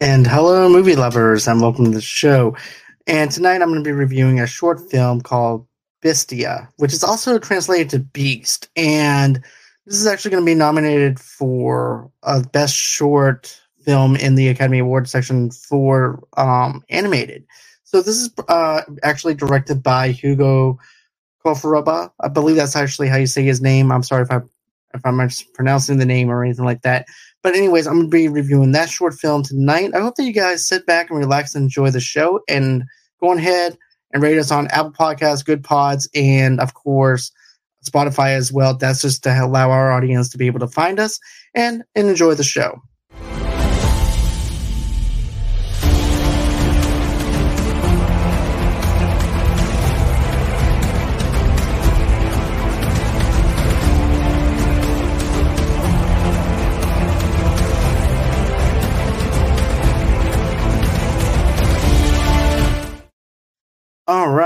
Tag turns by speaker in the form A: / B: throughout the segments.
A: And hello, movie lovers, and welcome to the show. And tonight I'm going to be reviewing a short film called Bestia, which is also translated to Beast. And this is actually going to be nominated for a Best Short Film in the Academy Awards section for um, animated. So this is uh, actually directed by Hugo Kofaraba. I believe that's actually how you say his name. I'm sorry if I if I'm mispronouncing the name or anything like that. But anyways, I'm gonna be reviewing that short film tonight. I hope that you guys sit back and relax and enjoy the show and go ahead and rate us on Apple Podcasts, Goodpods, and of course Spotify as well. That's just to allow our audience to be able to find us and, and enjoy the show.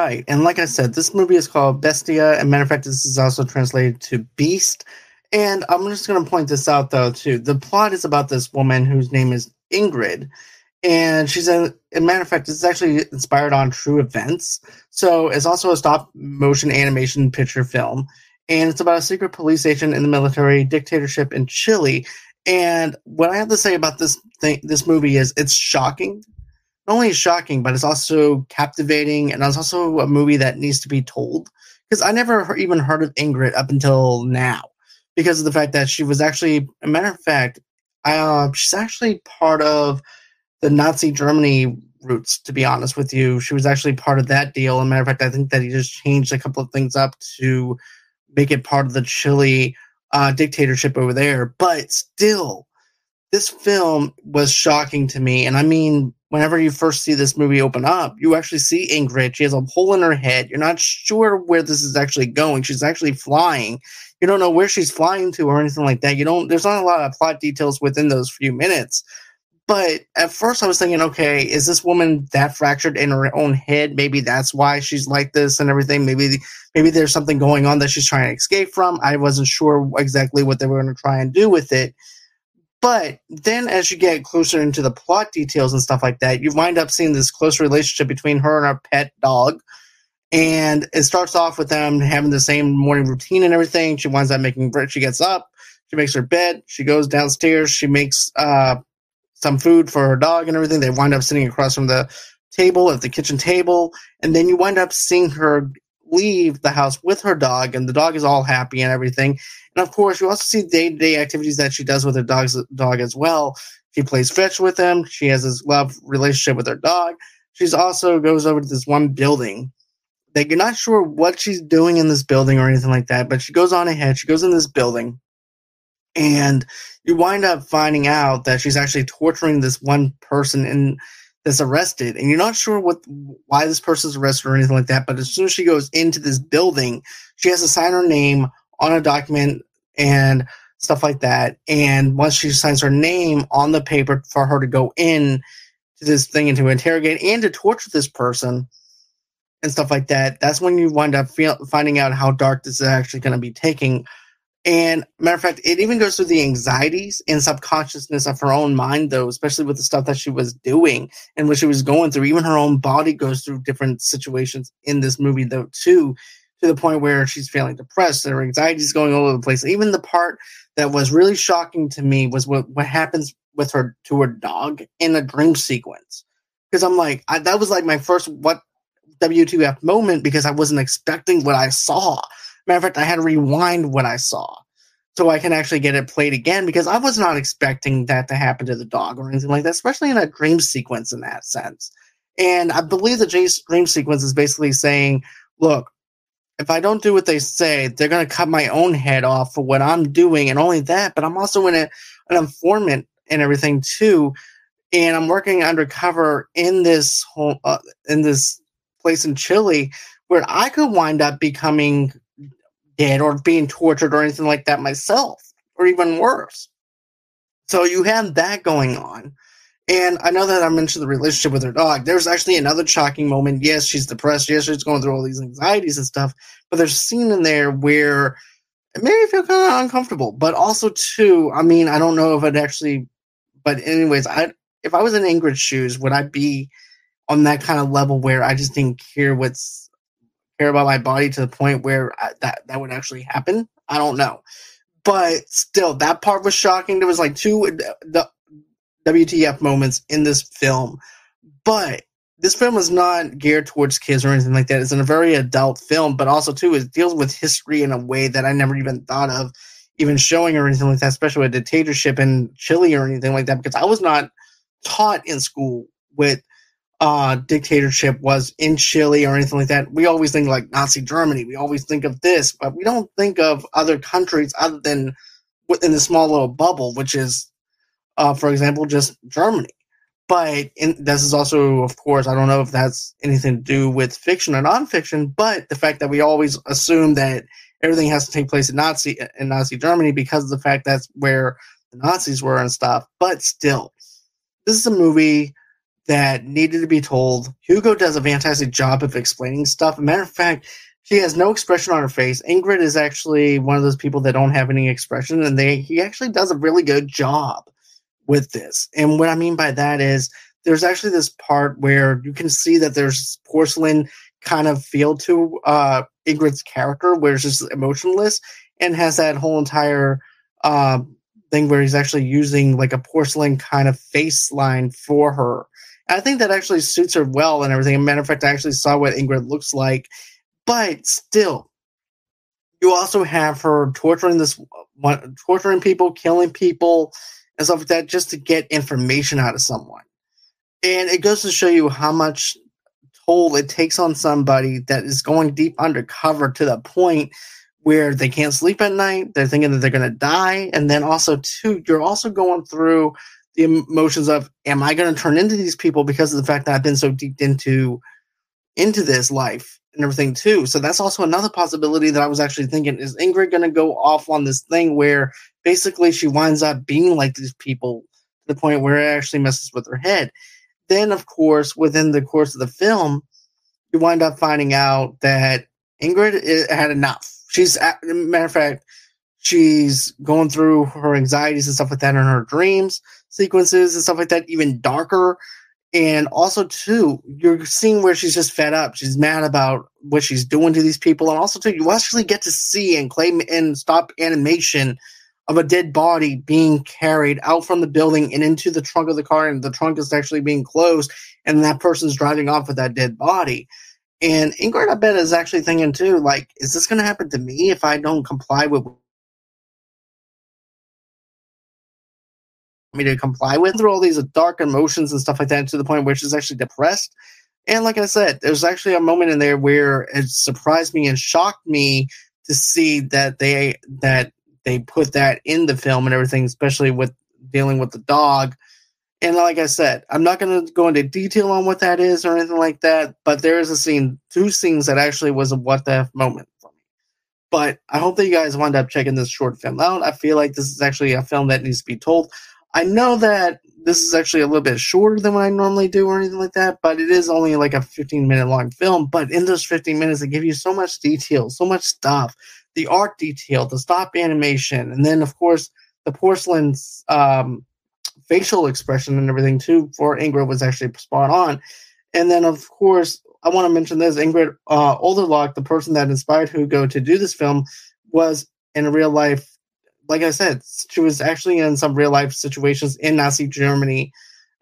A: Right. And like I said, this movie is called Bestia. And matter of fact, this is also translated to Beast. And I'm just going to point this out, though, too. The plot is about this woman whose name is Ingrid. And she's a, matter of fact, it's actually inspired on true events. So it's also a stop motion animation picture film. And it's about a secret police agent in the military dictatorship in Chile. And what I have to say about this thing, this movie is it's shocking not only shocking, but it's also captivating, and it's also a movie that needs to be told. Because I never even heard of Ingrid up until now, because of the fact that she was actually, a matter of fact, uh, she's actually part of the Nazi Germany roots. To be honest with you, she was actually part of that deal. As a matter of fact, I think that he just changed a couple of things up to make it part of the Chile uh, dictatorship over there. But still, this film was shocking to me, and I mean whenever you first see this movie open up, you actually see Ingrid. She has a hole in her head. You're not sure where this is actually going. She's actually flying. You don't know where she's flying to or anything like that. You don't. There's not a lot of plot details within those few minutes. But at first, I was thinking, okay, is this woman that fractured in her own head? Maybe that's why she's like this and everything. Maybe, maybe there's something going on that she's trying to escape from. I wasn't sure exactly what they were going to try and do with it. But then as you get closer into the plot details and stuff like that, you wind up seeing this close relationship between her and her pet dog. And it starts off with them having the same morning routine and everything. She winds up making bread. She gets up, she makes her bed, she goes downstairs, she makes uh, some food for her dog and everything. They wind up sitting across from the table at the kitchen table. And then you wind up seeing her leave the house with her dog, and the dog is all happy and everything. And of course, you also see day to day activities that she does with her dog's dog as well. She plays fetch with him. She has this love relationship with her dog. She's also goes over to this one building that you're not sure what she's doing in this building or anything like that, but she goes on ahead. She goes in this building, and you wind up finding out that she's actually torturing this one person in that's arrested, and you're not sure what why this person's arrested or anything like that. But as soon as she goes into this building, she has to sign her name on a document and stuff like that. And once she signs her name on the paper for her to go in to this thing and to interrogate and to torture this person and stuff like that, that's when you wind up feel, finding out how dark this is actually going to be taking. And matter of fact, it even goes through the anxieties and subconsciousness of her own mind, though, especially with the stuff that she was doing and what she was going through. Even her own body goes through different situations in this movie, though, too, to the point where she's feeling depressed her anxiety is going all over the place. Even the part that was really shocking to me was what, what happens with her to her dog in a dream sequence. Because I'm like, I, that was like my first what W2F moment because I wasn't expecting what I saw. Matter of fact, I had to rewind what I saw so I can actually get it played again because I was not expecting that to happen to the dog or anything like that, especially in a dream sequence in that sense. And I believe the dream sequence is basically saying, look, if I don't do what they say, they're going to cut my own head off for what I'm doing. And only that, but I'm also in a, an informant and everything too. And I'm working undercover in this whole, uh, in this place in Chile where I could wind up becoming dead or being tortured or anything like that myself, or even worse. So you have that going on. And I know that I mentioned the relationship with her dog. There's actually another shocking moment. Yes, she's depressed. Yes, she's going through all these anxieties and stuff. But there's a scene in there where it made me feel kind of uncomfortable. But also, too, I mean, I don't know if it actually, but anyways, I if I was in Ingrid's shoes, would I be on that kind of level where I just didn't care what's care about my body to the point where I, that that would actually happen? I don't know, but still, that part was shocking. There was like two the WTF moments in this film, but this film is not geared towards kids or anything like that. It's a very adult film, but also too it deals with history in a way that I never even thought of even showing or anything like that, especially with dictatorship in Chile or anything like that, because I was not taught in school with uh, dictatorship was in Chile or anything like that. We always think like Nazi Germany. We always think of this, but we don't think of other countries other than within the small little bubble, which is, uh, for example, just Germany. But this is also, of course, I don't know if that's anything to do with fiction or nonfiction, but the fact that we always assume that everything has to take place in Nazi in Nazi Germany because of the fact that's where the Nazis were and stuff. But still, this is a movie that needed to be told. Hugo does a fantastic job of explaining stuff. Matter of fact, she has no expression on her face. Ingrid is actually one of those people that don't have any expression, and they he actually does a really good job with this. And what I mean by that is there's actually this part where you can see that there's porcelain kind of feel to uh, Ingrid's character, where it's just emotionless and has that whole entire uh, thing where he's actually using like a porcelain kind of face line for her. And I think that actually suits her well and everything. As a matter of fact, I actually saw what Ingrid looks like, but still, you also have her torturing this, torturing people, killing people, and stuff like that, just to get information out of someone. And it goes to show you how much toll it takes on somebody that is going deep undercover to the point where they can't sleep at night. They're thinking that they're going to die. And then also, too, you're also going through the emotions of, am I going to turn into these people because of the fact that I've been so deep into, into this life and everything too. So that's also another possibility that I was actually thinking, is Ingrid going to go off on this thing where basically she winds up being like these people to the point where it actually messes with her head then, of course, within the course of the film, you wind up finding out that Ingrid had enough. She's, matter of fact, she's going through her anxieties and stuff like that in her dreams sequences and stuff like that, even darker. And also, too, you're seeing where she's just fed up. She's mad about what she's doing to these people. And also, too, you actually get to see and claim and stop animation of a dead body being carried out from the building and into the trunk of the car, and the trunk is actually being closed, and that person's driving off with that dead body. And Ingrid, I bet, is actually thinking too, like, is this going to happen to me if I don't comply with me to comply with through all these dark emotions and stuff like that to the point where she's actually depressed. And like I said, there's actually a moment in there where it surprised me and shocked me to see that they that they put that in the film and everything, especially with dealing with the dog. And like I said, I'm not going to go into detail on what that is or anything like that, but there is a scene, two scenes that actually was a what the F moment for me. But I hope that you guys wind up checking this short film out. I feel like this is actually a film that needs to be told. I know that this is actually a little bit shorter than what I normally do or anything like that, but it is only like a 15 minute long film. But in those 15 minutes, they give you so much detail, so much stuff the art detail, the stop animation, and then of course the porcelain's um, facial expression and everything too for Ingrid was actually spot on. And then of course I want to mention this Ingrid uh, Olderlock, the person that inspired Hugo to do this film, was in real life. Like I said, she was actually in some real life situations in Nazi Germany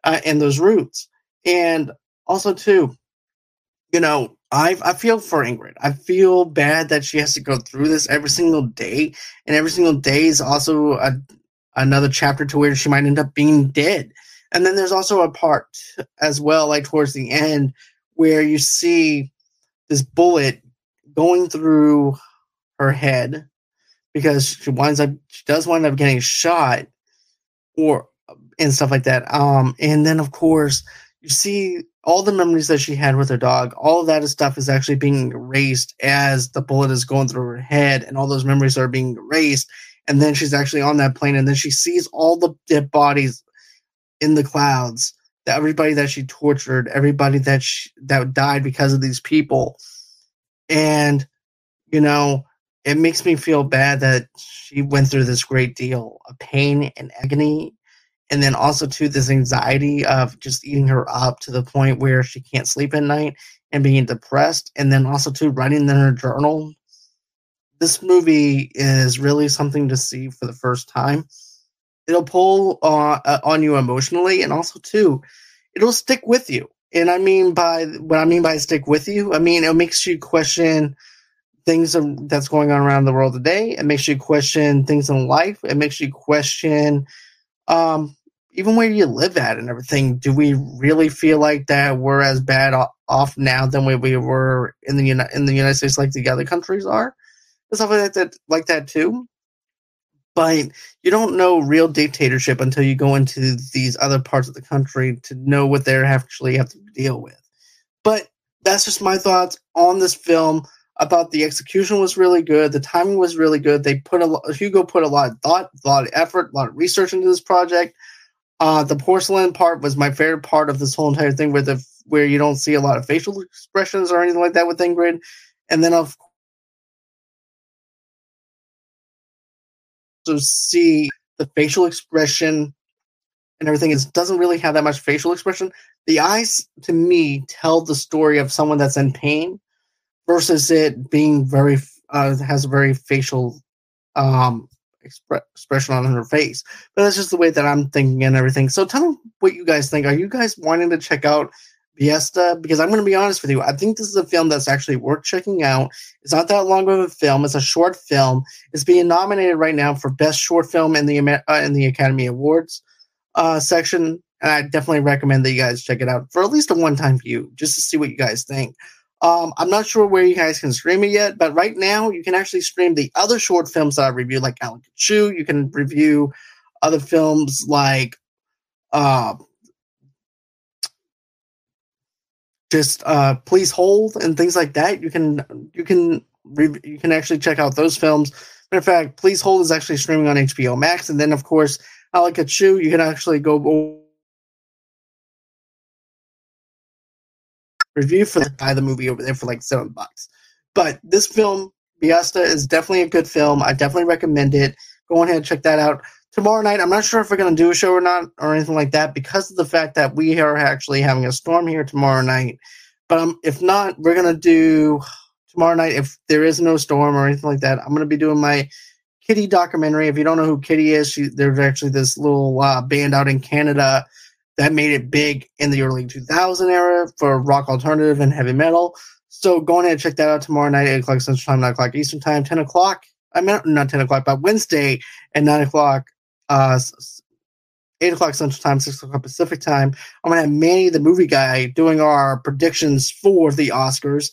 A: uh, in those routes. And also, too, you know, I I feel for Ingrid. I feel bad that she has to go through this every single day, and every single day is also a, another chapter to where she might end up being dead. And then there's also a part as well, like towards the end, where you see this bullet going through her head because she winds up she does wind up getting shot or and stuff like that. Um, and then of course you see all the memories that she had with her dog, all that stuff is actually being erased as the bullet is going through her head, and all those memories are being erased. And then she's actually on that plane, and then she sees all the dead bodies in the clouds. That everybody that she tortured, everybody that she, that died because of these people, and you know, it makes me feel bad that she went through this great deal of pain and agony and then also to this anxiety of just eating her up to the point where she can't sleep at night and being depressed, and then also to writing in her journal. This movie is really something to see for the first time. It'll pull uh, uh on you emotionally, and also too, it'll stick with you. And I mean by what I mean by stick with you, I mean it makes you question things that's going on around the world today. It makes you question things in life. It makes you question um, even where you live at and everything. Do we really feel like that we're as bad off now than we, we were in the Uni- in the United States, like the other countries are? And stuff like that, like that too. But you don't know real dictatorship until you go into these other parts of the country to know what they actually have to deal with. But that's just my thoughts on this film. Thought the execution was really good. The timing was really good. They put a lot, Hugo put a lot of thought, a lot of effort, a lot of research into this project. Uh, the porcelain part was my favorite part of this whole entire thing, where the where you don't see a lot of facial expressions or anything like that with Ingrid, and then of to see the facial expression and everything is doesn't really have that much facial expression. The eyes, to me, tell the story of someone that's in pain versus it being very uh, has a very facial um, expre- expression on her face. But that's just the way that I'm thinking and everything. So tell me what you guys think. Are you guys wanting to check out Bestia? Because I'm going to be honest with you. I think this is a film that's actually worth checking out. It's not that long of a film. It's a short film. It's being nominated right now for best short film in the uh, in the Academy Awards uh, section. And I definitely recommend that you guys check it out for at least a one time view, just to see what you guys think. Um, I'm not sure where you guys can stream it yet, but right now you can actually stream the other short films that I reviewed, like Ala Kachuu. You can review other films like uh, just uh, Please Hold and things like that. You can you can re- you can actually check out those films. Matter of fact, Please Hold is actually streaming on HBO Max, and then of course, Ala Kachuu, you can actually go review for the, buy the movie over there for like seven bucks. But this film, Bestia, is definitely a good film. I definitely recommend it. Go ahead and check that out. Tomorrow night, I'm not sure if we're going to do a show or not or anything like that because of the fact that we are actually having a storm here tomorrow night. But um, if not, we're going to do tomorrow night. If there is no storm or anything like that, I'm going to be doing my Kittie documentary. If you don't know who Kittie is, she, there's actually this little uh, band out in Canada that made it big in the early 2000 era for rock alternative and heavy metal. So go ahead and check that out tomorrow night, 8 o'clock Central Time, 9 o'clock Eastern Time, 10 o'clock. I mean, not 10 o'clock, but Wednesday at 9 o'clock, uh, 8 o'clock Central Time, 6 o'clock Pacific Time. I'm going to have Manny, the movie guy, doing our predictions for the Oscars.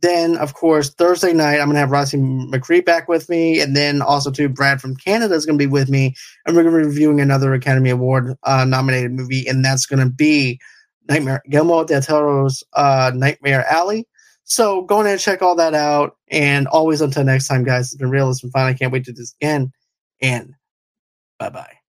A: Then, of course, Thursday night, I'm going to have Rossi McCree back with me. And then also, too, Brad from Canada is going to be with me. And we're going to be reviewing another Academy Award uh, nominated movie. And that's going to be Nightmare Guillermo del Toro's uh, Nightmare Alley. So go ahead and check all that out. And always until next time, guys, it's been real. It's been fun. I can't wait to do this again. And bye bye.